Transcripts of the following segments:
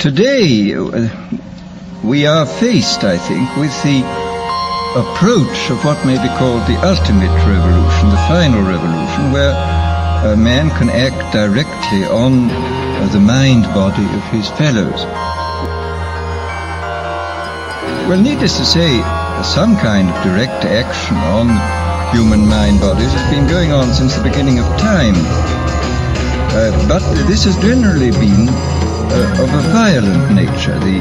Today, we are faced, I think, with the approach of what may be called the ultimate revolution, the final revolution, where a man can act directly on the mind body of his fellows. Well, needless to say, some kind of direct action on human mind bodies has been going on since the beginning of time. Uh, but this has generally been uh, of a violent nature. The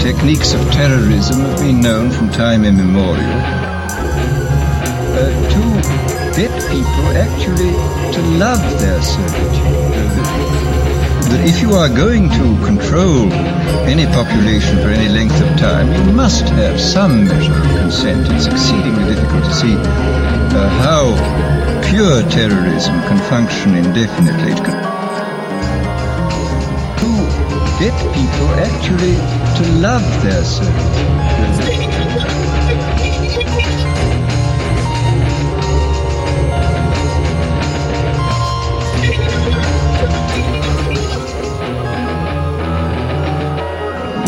techniques of terrorism have been known from time immemorial uh, to get people actually to love their servitude. That if you are going to control any population for any length of time, you must have some measure of consent. It's exceedingly difficult to see uh, how pure terrorism can function indefinitely. It can get people actually to love their service.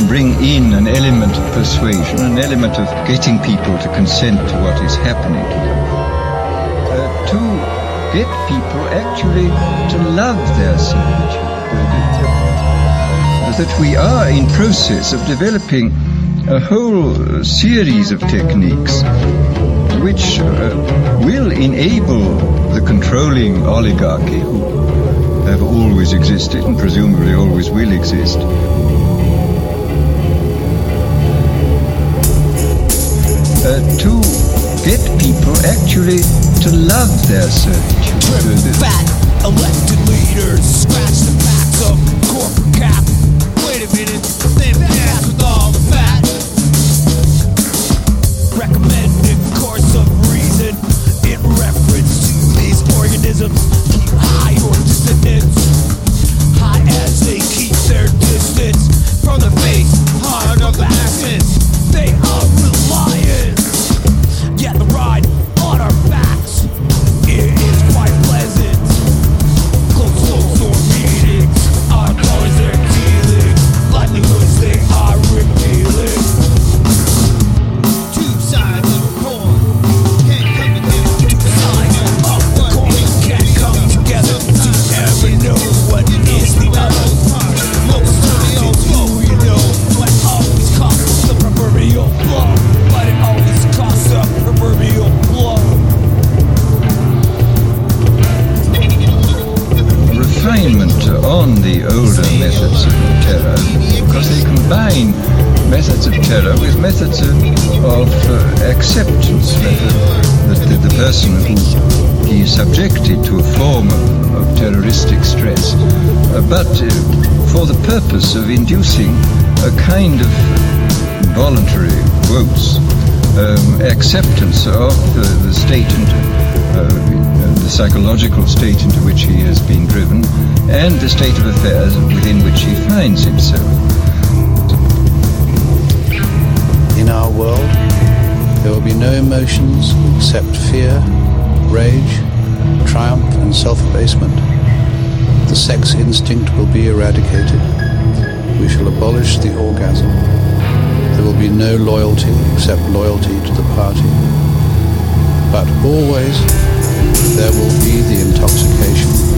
Bring in an element of persuasion, an element of getting people to consent to what is happening to them. Uh, to get people actually to love their servitude that we are in process of developing a whole series of techniques which uh, will enable the controlling oligarchy who have always existed and presumably always will exist uh, to get people actually to love their servitude. Fat elected leaders scratch the backs of corporate cap. Methods of terror with methods of, of uh, acceptance, that the, the person who he is subjected to a form of, of terroristic stress, uh, but uh, for the purpose of inducing a kind of voluntary quotes um, acceptance of the, the state and uh, the psychological state into which he has been driven and the state of affairs within which he finds himself. No emotions except fear, rage, triumph, and self abasement. The sex instinct will be eradicated. We shall abolish the orgasm. There will be no loyalty except loyalty to the party. But always there will be the intoxication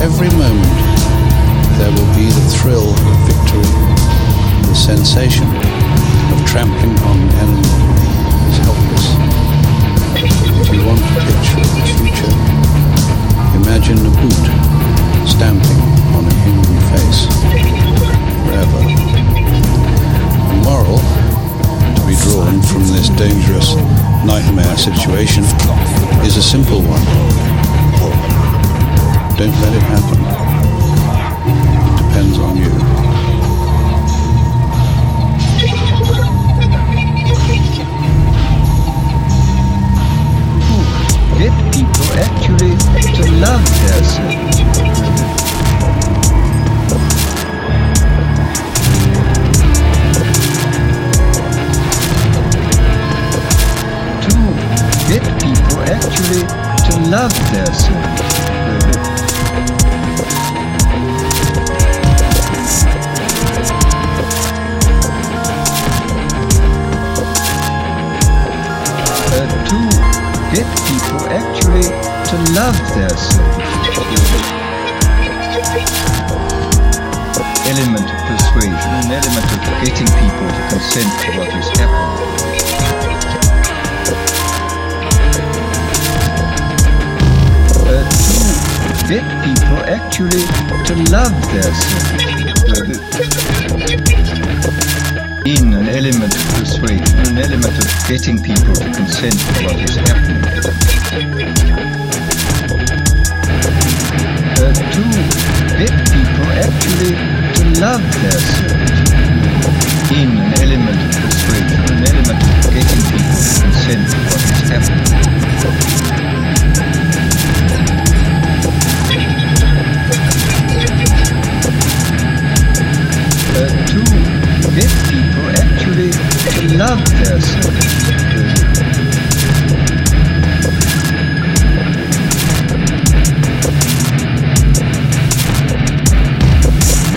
every moment, there will be the thrill of victory, the sensation of trampling on an enemy is helpless. If you want a picture the future, imagine a boot stamping on a human face forever. A moral to be drawn from this dangerous nightmare situation is a simple one. Don't let it happen. It depends on you. Get people actually to love their. To get people actually to love their self. Get people actually to love their self. Element of persuasion, an element of getting people to consent to what is happening. Uh, to get people actually to love their self. in an element persuasion, of getting people to consent to what is happening. Uh, to get people actually to love their Uh,